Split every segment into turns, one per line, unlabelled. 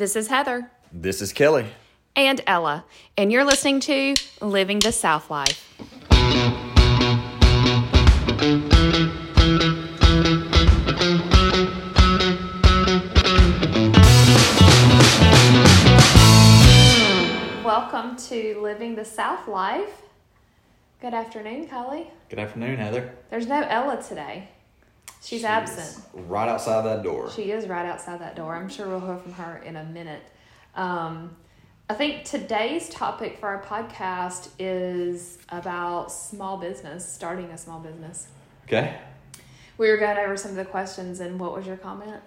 This is Heather
This is Kelly.
and Ella, and you're listening to Living the South Life. Welcome to Living the South Life. Good afternoon, Kelly.
Good afternoon, Heather.
There's no Ella today. She's absent.
Right outside that door.
She is right outside that door. I'm sure we'll hear from her in a minute. Um, I think today's topic for our podcast is about small business, starting a small business.
Okay.
We were going over some of the questions, and what was your comment?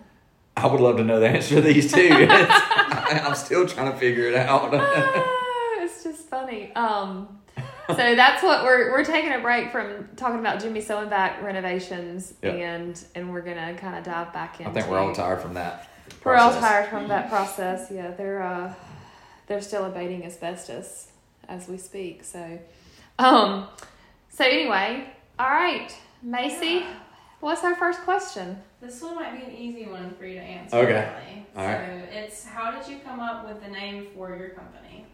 I would love to know the answer to these too. I, I'm still trying to figure it out.
Ah, it's just funny. Um, so that's what we're we're taking a break from talking about Jimmy Silverback renovations,
Yep.
and and we're gonna kind of dive back in.
I think we're all tired from that.
We're all tired from that process. Yeah, they're uh, they're still abating asbestos as we speak. So, um, so anyway, all right, Macy, what's our first question?
This one might be an easy one for you to answer.
Okay.
Really.
All
so
right.
it's how did you come up with the name for your company?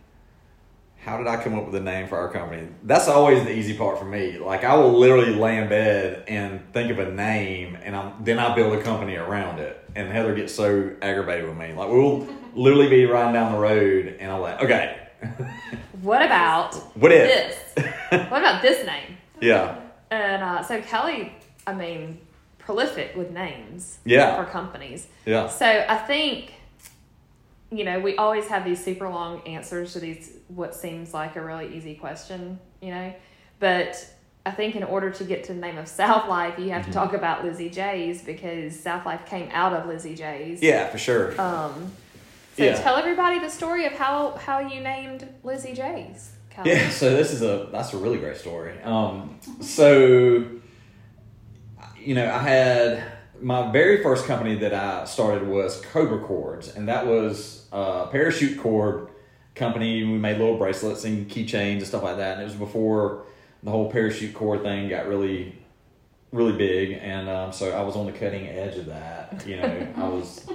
How did I come up with a name for our company? That's always the easy part for me. Like I will literally lay in bed and think of a name, and I'm, then I build a company around it. And Heather gets so aggravated with me. Like we'll literally be riding down the road, and I'm like, okay,
What about
what if?
this? what about this name?
Yeah,
And uh, so Kelly, I mean, prolific with names
Yeah.
for companies.
yeah,
So I think, you know, we always have these super long answers to these what seems like a really easy question, you know, but I think in order to get to the name of South Life, you have to talk about Lizzie J's because South Life came out of Lizzie J's.
yeah, for sure.
Um, so
Yeah.
tell everybody the story of how how you named Lizzie J's.
Yeah, so this is a that's a really great story. Um, so you know, I had my very first company that I started was Cobra Cords, and that was a parachute cord company. We made little bracelets and keychains and stuff like that, and it was before the whole parachute cord thing got really really big and um, so i was on the cutting edge of that you know i was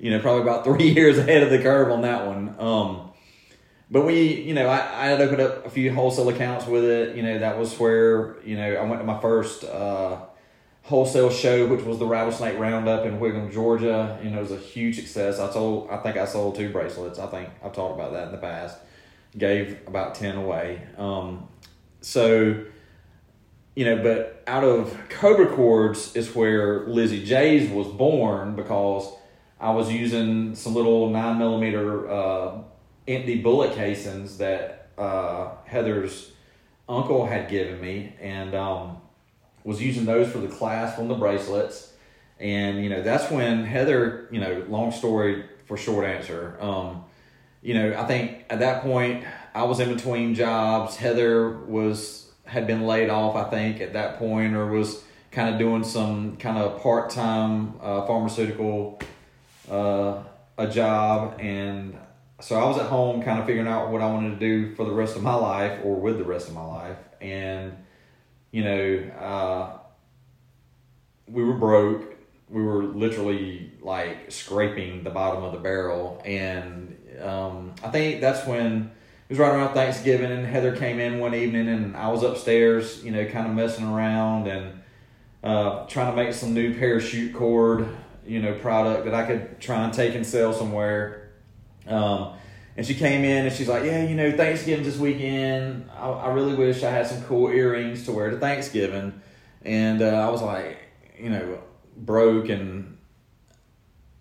you know probably about three years ahead of the curve on that one um, but we, you know, I, I had opened up a few wholesale accounts with it. You know, that was where, you know, I went to my first uh, wholesale show, which was the Rattlesnake Roundup in Whigham, Georgia. You know, it was a huge success. I sold, I think I sold two bracelets. I think I've talked about that in the past. Gave about 10 away. Um, so, you know, but out of Cobra Cords is where Lizzie J's was born because I was using some little nine millimeter uh, empty bullet casings that uh, Heather's uncle had given me, and um, was using those for the clasp on the bracelets. And you know, that's when Heather, you know, long story for short answer. Um, you know, I think at that point I was in between jobs. Heather was had been laid off, I think, at that point, or was kind of doing some kind of part time uh, pharmaceutical uh, a job, and so I was at home, kind of figuring out what I wanted to do for the rest of my life, or with the rest of my life, and you know, uh, we were broke. We were literally like scraping the bottom of the barrel, and um, I think that's when it was right around Thanksgiving, and Heather came in one evening, and I was upstairs, you know, kind of messing around and uh, trying to make some new parachute cord, you know, product that I could try and take and sell somewhere. Um, and she came in and she's like, "Yeah, you know, Thanksgiving's this weekend. I, I really wish I had some cool earrings to wear to Thanksgiving." And uh, I was like, you know, broke and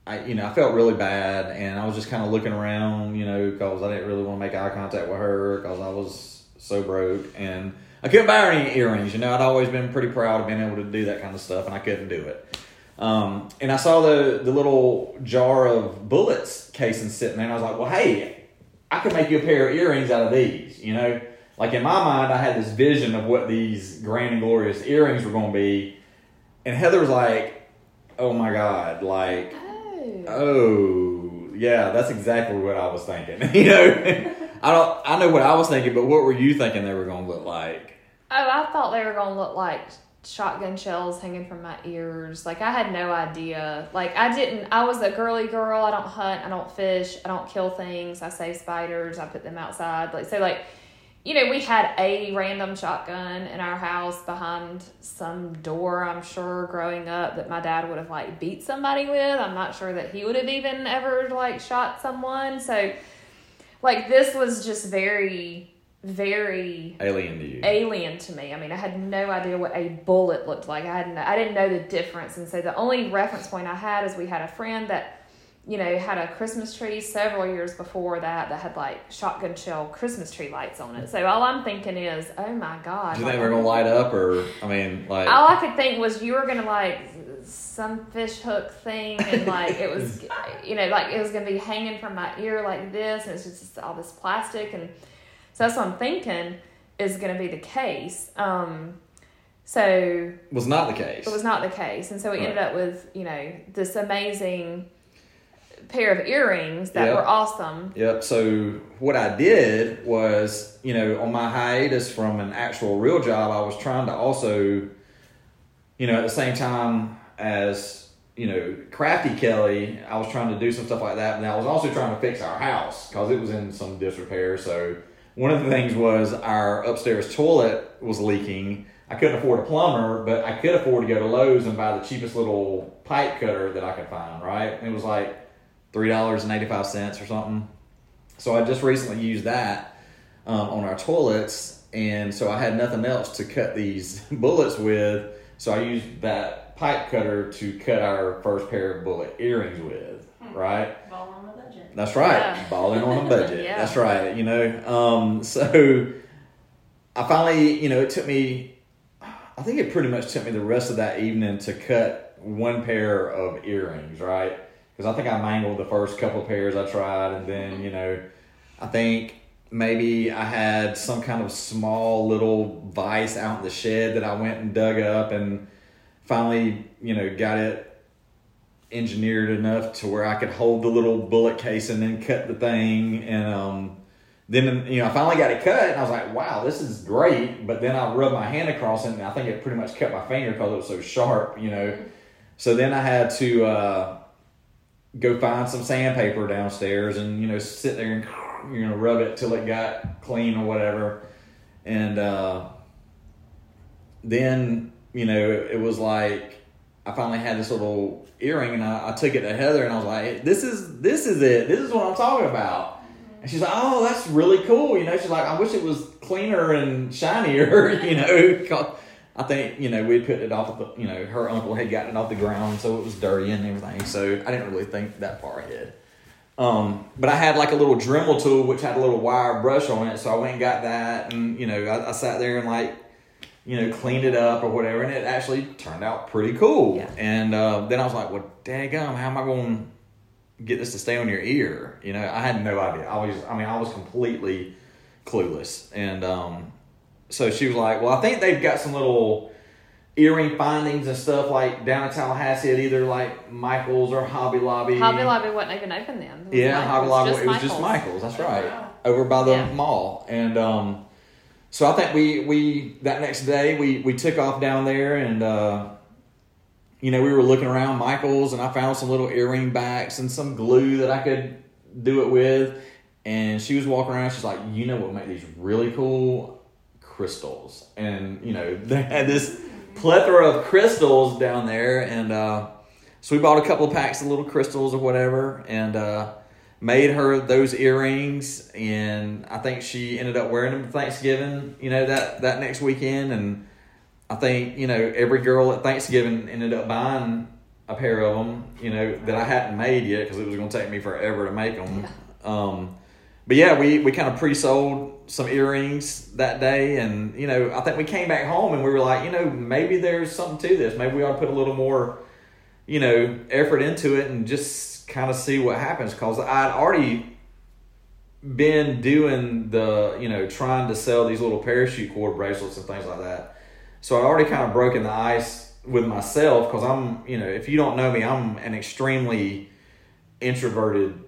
I, you know, I felt really bad, and I was just kind of looking around, you know, because I didn't really want to make eye contact with her because I was so broke, and I couldn't buy her any earrings. You know, I'd always been pretty proud of being able to do that kind of stuff, and I couldn't do it. Um, and I saw the the little jar of bullets casing sitting there, and I was like, well, hey, I could make you a pair of earrings out of these. You know, like in my mind, I had this vision of what these grand and glorious earrings were going to be, and Heather was like, oh my god, like
Oh.
Oh, yeah, that's exactly what I was thinking. you know, I don't, I know what I was thinking, but what were you thinking they were going to look like?
Oh, I thought they were gonna look like shotgun shells hanging from my ears. Like I had no idea. Like I didn't. I was a girly girl. I don't hunt. I don't fish. I don't kill things. I save spiders. I put them outside. Like so, like you know, we had a random shotgun in our house behind some door, I'm sure, growing up that my dad would have like beat somebody with. I'm not sure that he would have even ever like shot someone. So, like, this was just very, very
Alien to you.
alien to me. I mean, I had no idea what a bullet looked like. I hadn't, I didn't know the difference. And so, the only reference point I had is we had a friend that you know, had a Christmas tree several years before that that had like shotgun shell Christmas tree lights on it. So all I'm thinking is, oh my god!
Do you think they're gonna light up, or I mean, like
all I could think was you were gonna like some fish hook thing, and like it was, you know, like it was gonna be hanging from my ear like this, and it's just all this plastic, and so that's what I'm thinking is gonna be the case. Um, so
was not the case.
it was not the case, and so we ended up with you know this amazing pair of earrings that
Yeah.
were awesome.
Yep. So what I did was, you know, on my hiatus from an actual real job, I was trying to also, you know, at the same time as you know, Crafty Kelly, I was trying to do some stuff like that, and I was also trying to fix our house because it was in some disrepair. So one of the things was our upstairs toilet was leaking. I couldn't afford a plumber, but I could afford to go to Lowe's and buy the cheapest little pipe cutter that I could find. Right? And it was like three dollars and eighty five cents or something. So I just recently used that um, on our toilets, and so I had nothing else to cut these bullets with. So I used that pipe cutter to cut our first pair of bullet earrings with. Right?
Ball the budget.
That's right.
Yeah.
Balling on a budget.
Yeah.
That's right. You know, um, so I finally, you know, it took me, I think it pretty much took me the rest of that evening to cut one pair of earrings, right? Because I think I mangled the first couple of pairs I tried, and then, you know, I think maybe I had some kind of small little vise out in the shed that I went and dug up and finally, you know, got it engineered enough to where I could hold the little bullet case and then cut the thing. And um, then, you know, I finally got it cut and I was like, wow, this is great. But then I rubbed my hand across it and I think it pretty much cut my finger because it was so sharp, you know. So then I had to uh, go find some sandpaper downstairs and, you know, sit there and, you know, rub it till it got clean or whatever. And uh, then, you know, it was like, I finally had this little earring and I, I took it to Heather and I was like, this is this is it. This is what I'm talking about. And she's like, oh, that's really cool. You know, she's like, I wish it was cleaner and shinier, you know. I think, you know, we'd put it off the, you know, her uncle had gotten it off the ground, so it was dirty and everything. So I didn't really think that far ahead. Um, but I had like a little Dremel tool which had a little wire brush on it, so I went and got that, and you know, I, I sat there and like, you know, cleaned it up or whatever, and it actually turned out pretty cool.
Yeah.
And uh, then I was like, well, daggum, how am I going to get this to stay on your ear? You know, I had no idea. I was, I mean, I was completely clueless, and um, so she was like, well, I think they've got some little earring findings and stuff like down in Tallahassee at either like Michaels or Hobby Lobby.
Hobby Lobby wasn't even open then. It was
Yeah,
Michael's,
Hobby Lobby.
just
it was just
Michael's.
Michaels. That's right, over by the
Yeah.
mall. And um, so I think we we that next day we we took off down there and uh, you know we were looking around Michaels and I found some little earring backs and some glue that I could do it with. And she was walking around. She's like, you know what make these really cool crystals? And you know they had this plethora of crystals down there and. uh so we bought a couple of packs of little crystals or whatever, and uh, made her those earrings. And I think she ended up wearing them for Thanksgiving. You know that that next weekend, and I think you know every girl at Thanksgiving ended up buying a pair of them. You know that I hadn't made yet because it was going to take me forever to make them. Um, but yeah, we, we kind of pre-sold some earrings that day, and you know I think we came back home and we were like, you know, maybe there's something to this. Maybe we ought to put a little more you know, effort into it and just kind of see what happens. Cause I'd already been doing the, you know, trying to sell these little parachute cord bracelets and things like that. So I'd already kind of broken the ice with myself because I'm, you know, if you don't know me, I'm an extremely introverted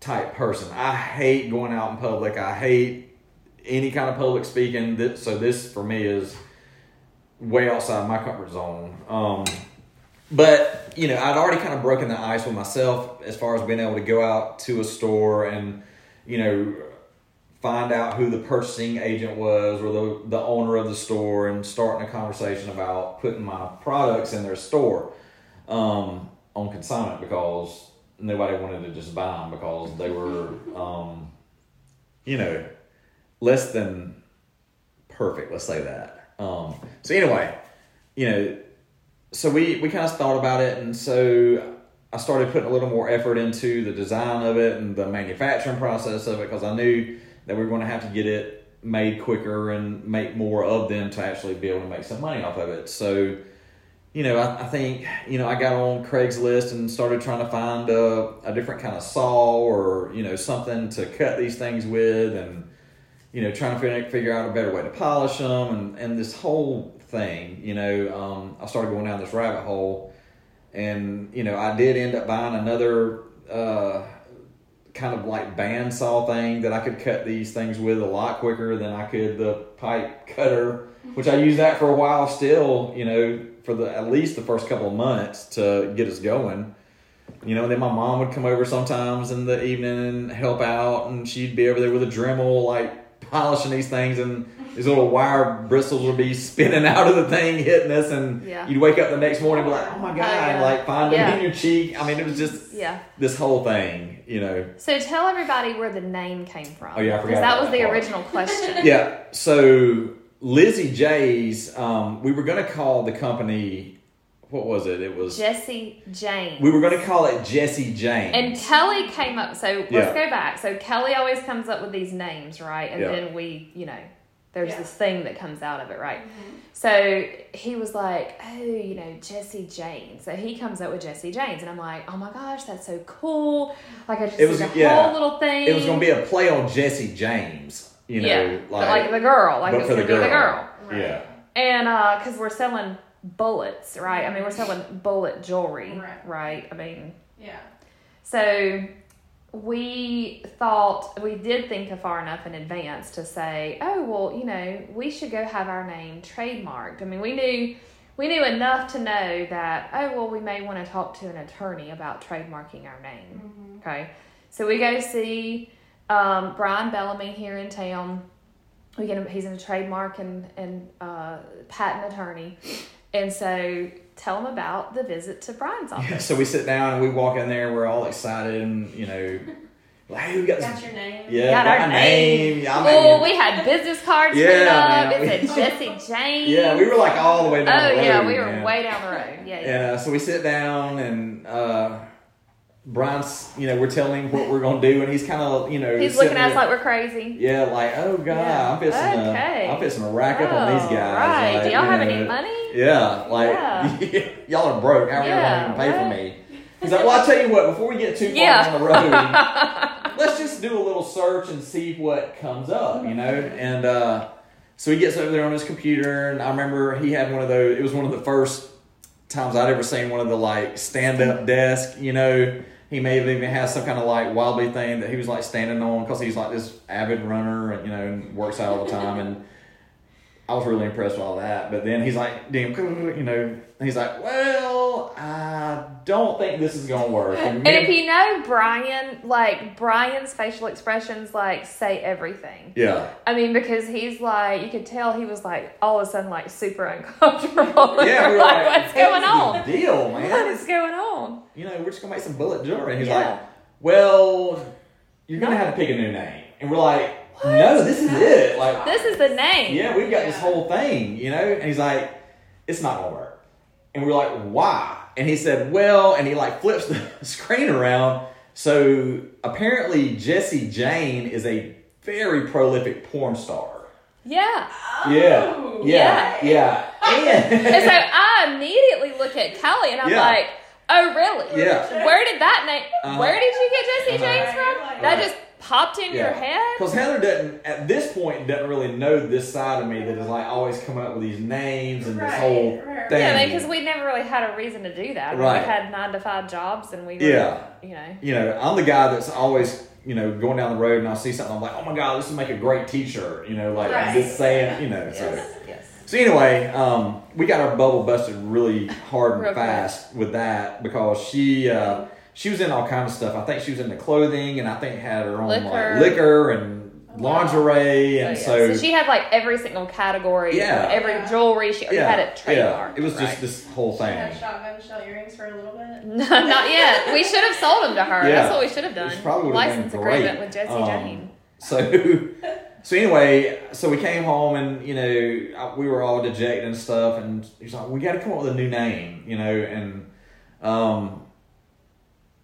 type person. I hate going out in public. I hate any kind of public speaking. So this for me is way outside my comfort zone. Um, but you know, I'd already kind of broken the ice with myself as far as being able to go out to a store and you know find out who the purchasing agent was or the the owner of the store and starting a conversation about putting my products in their store um, on consignment because nobody wanted to just buy them because they were um, you know less than perfect. Let's say that. Um, so anyway, you know, so we we kind of thought about it, and so I started putting a little more effort into the design of it and the manufacturing process of it because I knew that we were going to have to get it made quicker and make more of them to actually be able to make some money off of it. So, you know, I, I think, you know, I got on Craigslist and started trying to find a, a different kind of saw or, you know, something to cut these things with and, you know, trying to figure, out a better way to polish them and, and this whole thing, you know, um, I started going down this rabbit hole and, you know, I did end up buying another, uh, kind of like bandsaw thing that I could cut these things with a lot quicker than I could the pipe cutter, which I used that for a while still, you know, for the at least the first couple of months to get us going. You know, and then my mom would come over sometimes in the evening and help out, and she'd be over there with a Dremel, like polishing these things, and these little wire bristles would be spinning out of the thing, hitting us, and
Yeah.
you'd wake up the next morning and be like, "Oh my god!"
yeah.
Like find them
Yeah.
in your cheek. I mean, it was just
Yeah.
this whole thing, you know.
So tell everybody where the name came from.
Oh, yeah, I forgot
Because that
about
was
that
the
part.
original question.
yeah. So Lizzie J's, um, we were going to call the company. What was it? It was.
Jesse James.
We were going to call it Jesse James.
And Kelly came up. So let's
Yeah.
go back. So Kelly always comes up with these names, right? And
Yeah.
then we, you know, there's
Yeah.
this thing that comes out of it, right?
Mm-hmm.
So he was like, oh, you know, Jesse James. So he comes up with Jesse James, and I'm like, oh my gosh, that's so cool. Like I just
It was-
did the
yeah.
whole little thing.
it was going to be a play on Jesse James. You know,
yeah, but
like,
like the girl, like
but
it's
for
gonna be the
girl.
girl.
Yeah.
And uh, because we're selling bullets, right? I mean, we're selling bullet jewelry,
Right.
right? I mean,
Yeah.
so we thought we did think of far enough in advance to say, oh well, you know, we should go have our name trademarked. I mean, we knew we knew enough to know that oh well, we may want to talk to an attorney about trademarking our name. Okay, so we go see um, Brian Bellamy here in town. We get him, he's a trademark and and uh, patent attorney, and so tell them about the visit to Brian's office.
Yeah, so we sit down and we walk in there. We're all excited and you know, like, hey, we got this.
Got your name.
Yeah,
Got
got
our name.
name. I
Oh,
mean,
we had business cards
Yeah,
put up.
man,
It
we-
said Jesse James.
yeah, we were like all the way
Oh
down the road.
Oh, yeah, we were
man.
way down the road. Yeah, yeah.
And uh, so we sit down and uh, Brian's, you know, we're telling him what we're gonna do, and he's kind of, you know,
He's looking at us like we're crazy.
yeah, like, oh god,
Yeah.
I'm fixing
Okay.
to, I'm fixing to rack up on these
Oh,
guys.
Right.
like,
Do y'all have
know.
any money?
Yeah, like
Yeah.
y'all are broke. How are
Yeah,
you gonna even pay for me? He's like, well, I tell you what, before we get too far
Yeah.
down the road, let's just do a little search and see what comes up, you know? And uh, so he gets over there on his computer, and I remember he had one of those. It was one of the first times I'd ever seen one of the like stand up desk, you know. He may have even had some kind of like wobbly thing that he was like standing on because he's like this avid runner and you know and works out all the time and I was really impressed with all that. But then he's like, damn, you know, and he's like, well, I don't think this is gonna work.
And
me
if you know Brian, like Brian's facial expressions, like say everything.
yeah,
I mean, because he's like, you could tell he was like all of a sudden like super uncomfortable.
yeah, we were
like,
like,
what's going on?
deal, man?
What is going on?
you know, we're just gonna make some bullet jewelry. And he's
Yeah.
like, well, you're gonna have to pick a new name. And we're like, no, this is it. Like,
This is the name.
yeah, we've got this whole thing, you know? And he's like, it's not gonna work. And we're like, why? And he said, well, and he like flips the screen around. So apparently Jesse Jane is a very prolific porn star.
Yeah.
Yeah.
Oh,
Yeah. Yeah.
And
And
so I immediately look at Kelly and I'm
Yeah.
like, oh, really?
Yeah.
Where did that name,
Uh-huh.
where did you get Jesse
Uh-huh.
James from?
Right.
That just popped in your head?
Because Heather doesn't, at this point, doesn't really know this side of me that is like always coming up with these names and this whole
right.
thing.
Yeah, because we never really had a reason to do that.
Right.
We had nine to five jobs and we were,
Yeah.
you know.
you know, I'm the guy that's always, you know, going down the road and I'll see something, I'm like, oh my God, this would make a great t shirt, you know, like
Right.
just saying, you know, so.
Yes, yes.
So anyway, um, we got our bubble busted really hard and
Real quick.
fast with that because she uh, she was in all kinds of stuff. I think she was into clothing and I think had her own
Liquor.
like liquor and lingerie
Oh,
and
yeah.
so,
she had like every single category,
Yeah.
every
Yeah.
jewelry. She
yeah,
had it
yeah.
trademarked.
It was just this whole
She
thing.
had shotgun shell earrings for a little bit.
No, not yet. We should have sold them to her.
Yeah.
That's what we should have done.
Which probably would've been
License agreement with Jesse
Um,
Jane.
So, so anyway, so we came home and you know we were all dejected and stuff, and he's like, "We got to come up with a new name," you know, and um,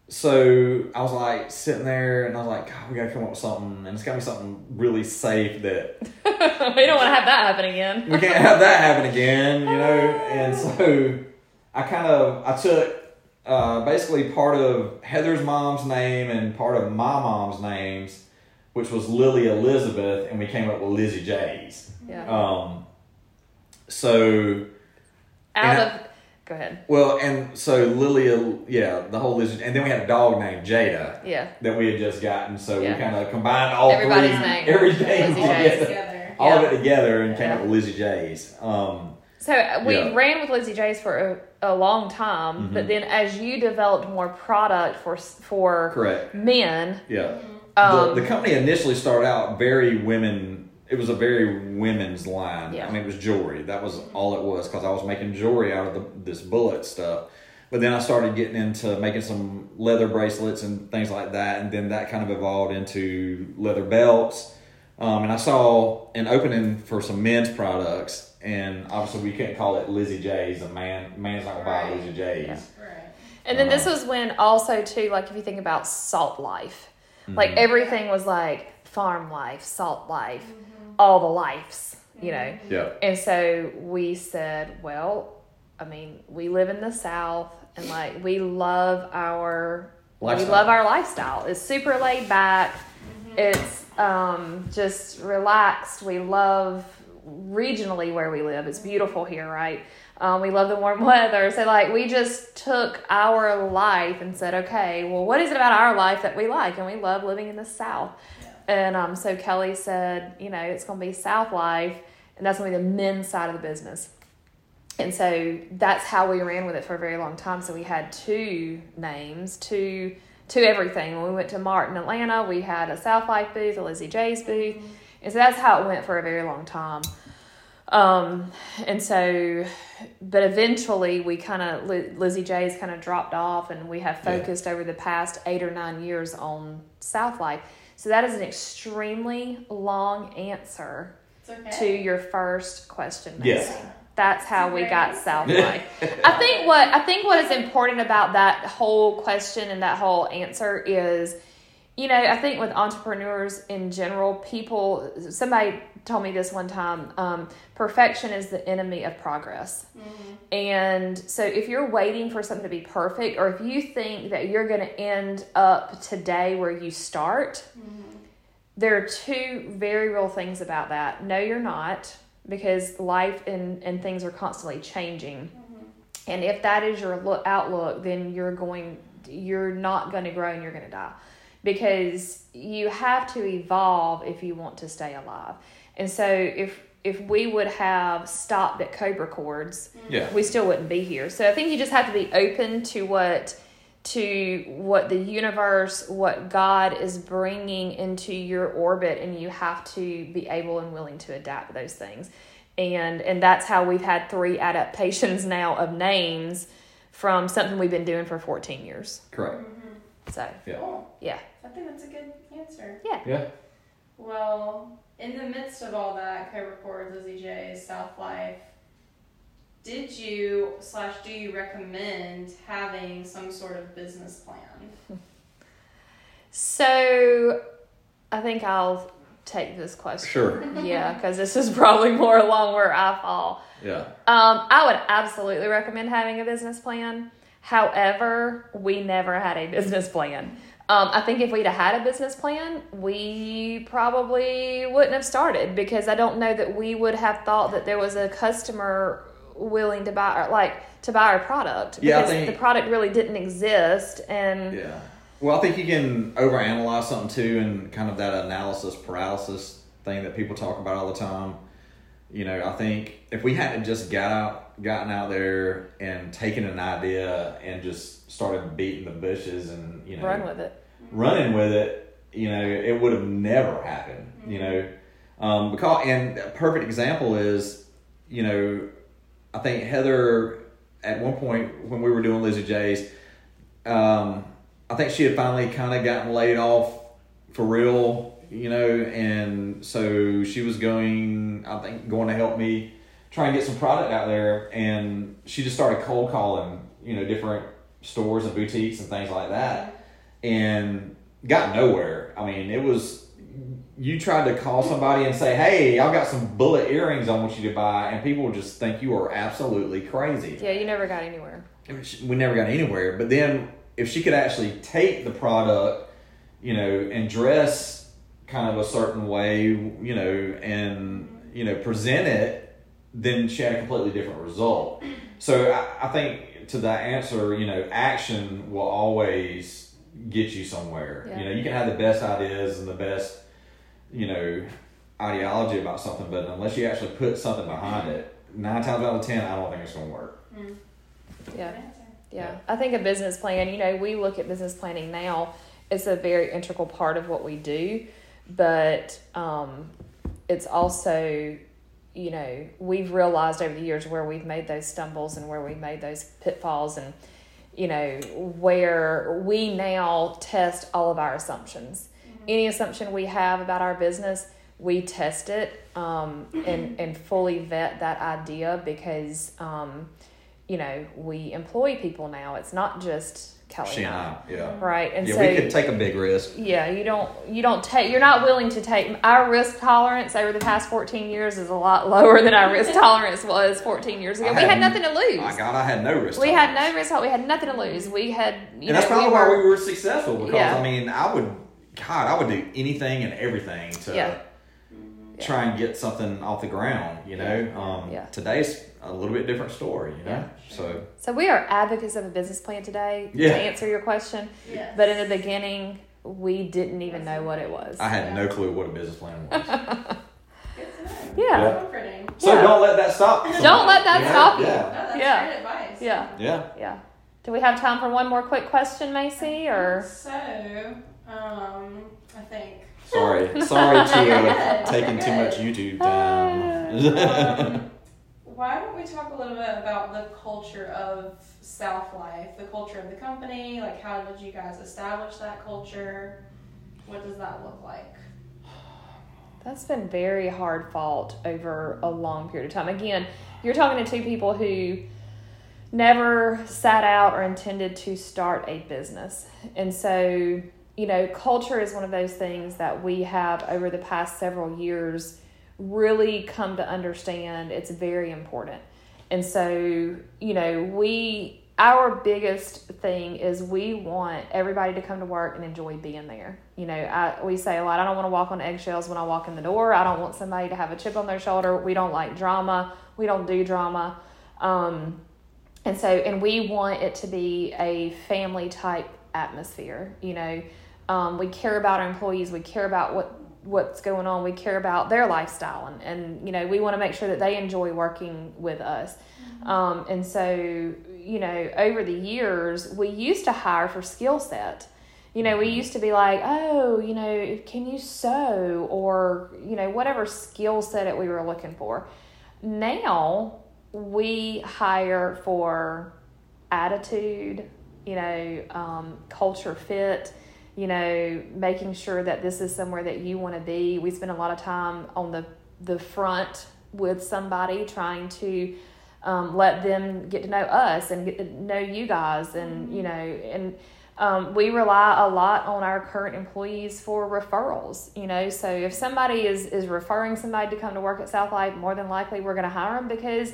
so I was like sitting there and I was like, "God, we got to come up with something, and it's got to be something really safe that
we don't want to have that happen again.
we can't have that happen again, you know." And so I kind of I took uh, basically part of Heather's mom's name and part of my mom's names, which was Lily Elizabeth, and we came up with Lizzie J's.
Yeah.
Um, so
Out of. Go ahead.
well, and so Lilia, yeah, the whole Lizzie, and then we had a dog named Jada
Yeah.
that we had just gotten. So
Yeah.
we kind of combined all
Everybody's
three,
name.
every name
Lizzie
together,
Together.
all
Yeah.
of it together, and came
Yeah.
up with Lizzie J's. Um,
So uh, we
Yeah.
ran with Lizzie J's for a, a long time, but
Mhm.
then as you developed more product for for
correct.
men,
Yeah.
um,
the, the company initially started out very women. It was a very women's line.
Yeah.
I mean, it was jewelry. That was all it was because I was making jewelry out of the, this bullet stuff. But then I started getting into making some leather bracelets and things like that, and then that kind of evolved into leather belts. Um, and I saw an opening for some men's products, and obviously we couldn't call it Lizzie J's. A man, man's not gonna buy Lizzie J's.
Yeah.
Right.
and then this
Uh-huh.
was when also too like if you think about salt life, like
Mhm.
everything was like farm life, salt life, all the lives, you know.
Yeah.
And so we said, well, I mean, we live in the South and like we love our
Lifestyle.
we love our lifestyle. It's super laid back. It's um, just relaxed. We love regionally where we live. It's beautiful here, right? Um, we love the warm weather. So like we just took our life and said, okay, well, what is it about our life that we like? And we love living in the South. And um, so Kelly said, you know, it's going to be South Life, and that's going to be the men's side of the business. And so that's how we ran with it for a very long time. So we had two names, two to everything. When we went to Mart in, Atlanta, we had a South Life booth, a Lizzie J's booth, and so that's how it went for a very long time. Um, and so, but eventually we kind of Lizzie J's kind of dropped off, and we have
Yeah.
focused over the past eight or nine years on South Life. So that is an extremely long answer
okay.
to your first question.
Yes.
Macy. That's how we got
answer.
South Life. I think what I think what is important about that whole question and that whole answer is, you know, I think with entrepreneurs in general, people. Somebody told me this one time. Um, perfection is the enemy of progress. Mm-hmm. And so, if you're waiting for something to be perfect, or if you think that you're going to end up today where you start, mm-hmm. there are two very real things about that. No, you're not, because life and, and things are constantly changing. Mm-hmm. And if that is your look, outlook, then you're going, you're not going to grow and you're going to die, because you have to evolve if you want to stay alive. And so, if if we would have stopped at Cobra Cords, mm-hmm.
Yeah.
we still wouldn't be here. So I think you just have to be open to what to what the universe, what God is bringing into your orbit and you have to be able and willing to adapt those things. And and that's how we've had three adaptations now of names from something we've been doing for 14 years.
Correct. Mm-hmm.
So,
Yeah.
Cool.
yeah.
I think that's a good answer.
Yeah. Yeah.
Well, in the midst of all that, Cobra Cords, Lizzie J's, South Life, did you slash do you recommend having some sort of business plan?
So, I think I'll take this question.
Sure.
Yeah, because this is probably more along where I fall.
Yeah.
Um, I would absolutely recommend having a business plan. However, we never had a business plan. Um, I think if we'd have had a business plan, we probably wouldn't have started because I don't know that we would have thought that there was a customer willing to buy our like to buy our product
Yeah, I
because
think-
the product really didn't exist and
Yeah. Well, I think you can overanalyze something too, and kind of that analysis paralysis thing that people talk about all the time. You know, I think if we hadn't just got out, gotten out there and taken an idea and just started beating the bushes and you know
Run with it.
running with it, you know, it would have never happened. You know, um, because and a perfect example is, you know, I think Heather at one point when we were doing Lizzie J's, um, I think she had finally kind of gotten laid off for real, you know, and so she was going, I think, going to help me try and get some product out there, and she just started cold calling, you know, different stores and boutiques and things like that, and got nowhere. I mean, it was you tried to call somebody and say, "Hey, I've got some bullet earrings I want you to buy," and people just think you are absolutely crazy.
Yeah, you never got anywhere.
We never got anywhere. But then, if she could actually take the product, you know, and dress kind of a certain way, you know, and you know, present it, then she had a completely different result. So I, I think to that answer, you know, action will always get you somewhere.
Yeah.
You know, you can have the best ideas and the best, you know, ideology about something, but unless you actually put something behind it, nine times out of ten, I don't think it's going to work.
Yeah. Yeah, I think a business plan, you know, we look at business planning now, it's a very integral part of what we do, but um, it's also, you know, we've realized over the years where we've made those stumbles and where we've made those pitfalls and, you know, where we now test all of our assumptions. Any assumption we have about our business, we test it um, and, and fully vet that idea because, um, you know, we employ people now. It's not just Kelly
She
and
and
I,
I, yeah. Mm-hmm.
right? And
yeah,
so
we could take a big risk.
yeah, you don't you don't take you're not willing to take our risk tolerance over the past 14 years is a lot lower than our risk tolerance was 14 14 ago.
I
We had
had-
nothing to lose.
My God, I had no risk.
we had no risk. We had nothing to mm-hmm. lose. We had you
and that's probably
we
why we were successful because
Yeah.
I mean I would God I would do anything and everything to
Yeah.
Try and get something off the ground you know um,
Yeah.
today's a little bit different story you know
Yeah.
so
So we are advocates of a business plan today
Yeah.
to answer your question.
Yes.
But in the beginning, we didn't even know what it was.
I had no clue what a business plan was
Good to.
Yeah.
Yeah. So
Yeah.
don't let that stop you.
Don't let that
know?
stop you.
No,
yeah
that's
Yeah.
great advice.
Yeah.
yeah
Yeah. Do we have time for one more quick question, Macy? Or
So, um, I think.
Sorry sorry to
You're
have taken too much YouTube time
Um, why don't we talk a little bit about the culture of South Life, the culture of the company? Like, how did you guys establish that culture? What does that look like?
That's been very hard fought over a long period of time. Again, you're talking to two people who never sat out or intended to start a business. And so, you know, culture is one of those things that we have over the past several years really come to understand it's very important. And so, you know, we our biggest thing is we want everybody to come to work and enjoy being there. You know, I we say a lot, I don't want to walk on eggshells when I walk in the door. I don't want somebody to have a chip on their shoulder. We don't like drama. We don't do drama. Um, and so, and we want it to be a family type atmosphere. You know, um, we care about our employees. We care about what what's going on. We care about their lifestyle, and, and you know, we want to make sure that they enjoy working with us. Um, and so, you know, over the years, we used to hire for skill set. You know, we used to be like, oh, you know, can you sew or, you know, whatever skill set that we were looking for. Now we hire for attitude, you know, um, culture fit, you know, making sure that this is somewhere that you want to be. We spend a lot of time on the, the front with somebody trying to um, let them get to know us and get to know you guys and you know and um, we rely a lot on our current employees for referrals you know so if somebody is is referring somebody to come to work at south life more than likely we're going to hire them because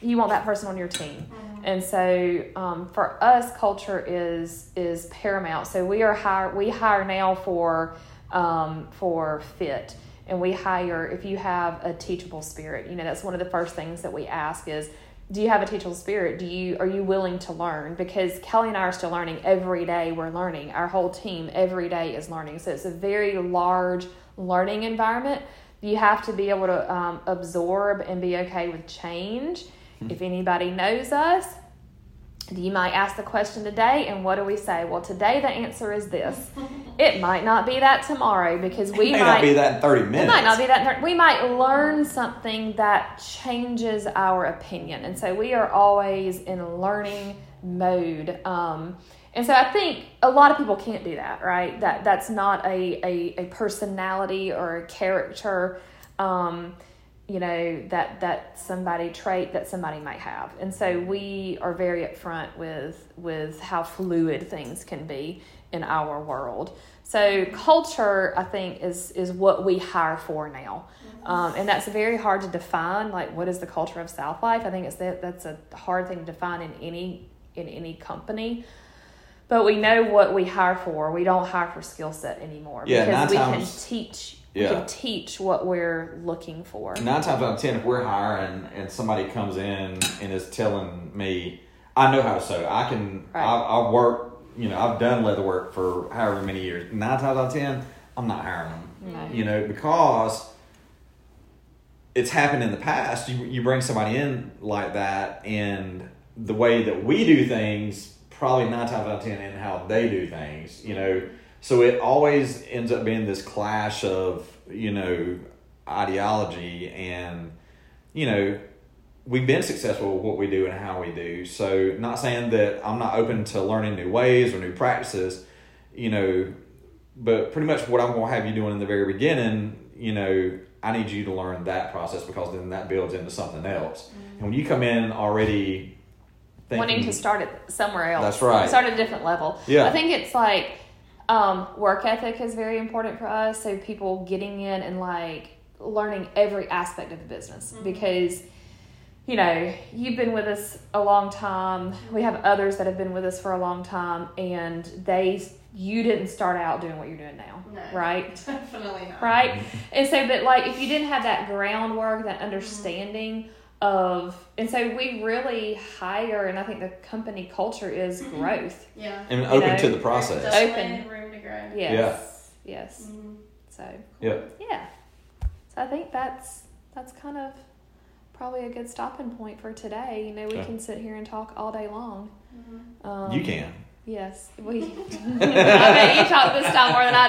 you want that person on your team. And so um, for us culture is is paramount. So we are hire we hire now for um, for fit and we hire if you have a teachable spirit you know that's one of the first things that we ask is do you have a teachable spirit? Do you are you willing to learn? Because kelly and i are still learning every day we're learning. Our whole team every day is learning. So it's a very large learning environment. You have to be able to um, absorb and be okay with change. If anybody knows us, you might ask the question today, and what do we say? Well, today the answer is this. It might not be that tomorrow because we
it may
might
not be that in 30 minutes.
it might not be that. We might learn something that changes our opinion, and so we are always in learning mode. Um, and so I think a lot of people can't do that, right? That that's not a a, a personality or a character. Um, you know that that somebody trait that somebody might have. And so we are very upfront with with how fluid things can be in our world. So culture i think is is what we hire for now. Um, and that's very hard to define like what is the culture of south life? I think it's that that's a hard thing to define in any in any company. But we know what we hire for. We don't hire for skill set anymore
Yeah,
because we
times-
can teach
Yeah.
we can teach what we're looking for
Nine times out of ten, if we're hiring and somebody comes in and is telling me, I know how to sew, I can,
Right.
I, I've worked, you know, I've done leather work for however many years. Nine times out of ten, I'm not hiring them.
No.
You know, because it's happened in the past. You, you bring somebody in like that, and the way that we do things, probably nine times out of ten, and how they do things, you know. So it always ends up being this clash of, you know, ideology and, you know, we've been successful with what we do and how we do. So not saying that I'm not open to learning new ways or new practices, you know, but pretty much what I'm going to have you doing in the very beginning, you know, I need you to learn that process because then that builds into something else. Mm-hmm. And when you come in already thinking,
wanting to start it somewhere else.
That's right.
Start at a different level.
Yeah.
I think it's like um, work ethic is very important for us. So people getting in and like learning every aspect of the business because you know you've been with us a long time. We have others that have been with us for a long time, and they you didn't start out doing what you're doing now,
No.
right?
Definitely not.
right? And so, but like, if you didn't have that groundwork, that understanding of, and so we really hire, and I think the company culture is growth.
Yeah.
and open
know,
to the process.
open room to grow.
Yes, yes.
Mhm.
So
Yeah.
yeah, so I think that's that's kind of probably a good stopping point for today. You know, we
Okay.
can sit here and talk all day long.
Mhm.
Um,
You can.
Yes, we. I bet you talked this time more than I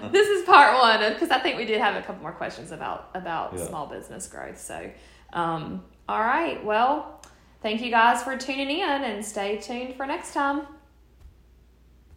did. This is part one because I think we did have a couple more questions about about
Yeah.
small business growth. So, um, all right. Well, thank you guys for tuning in and stay tuned for next time.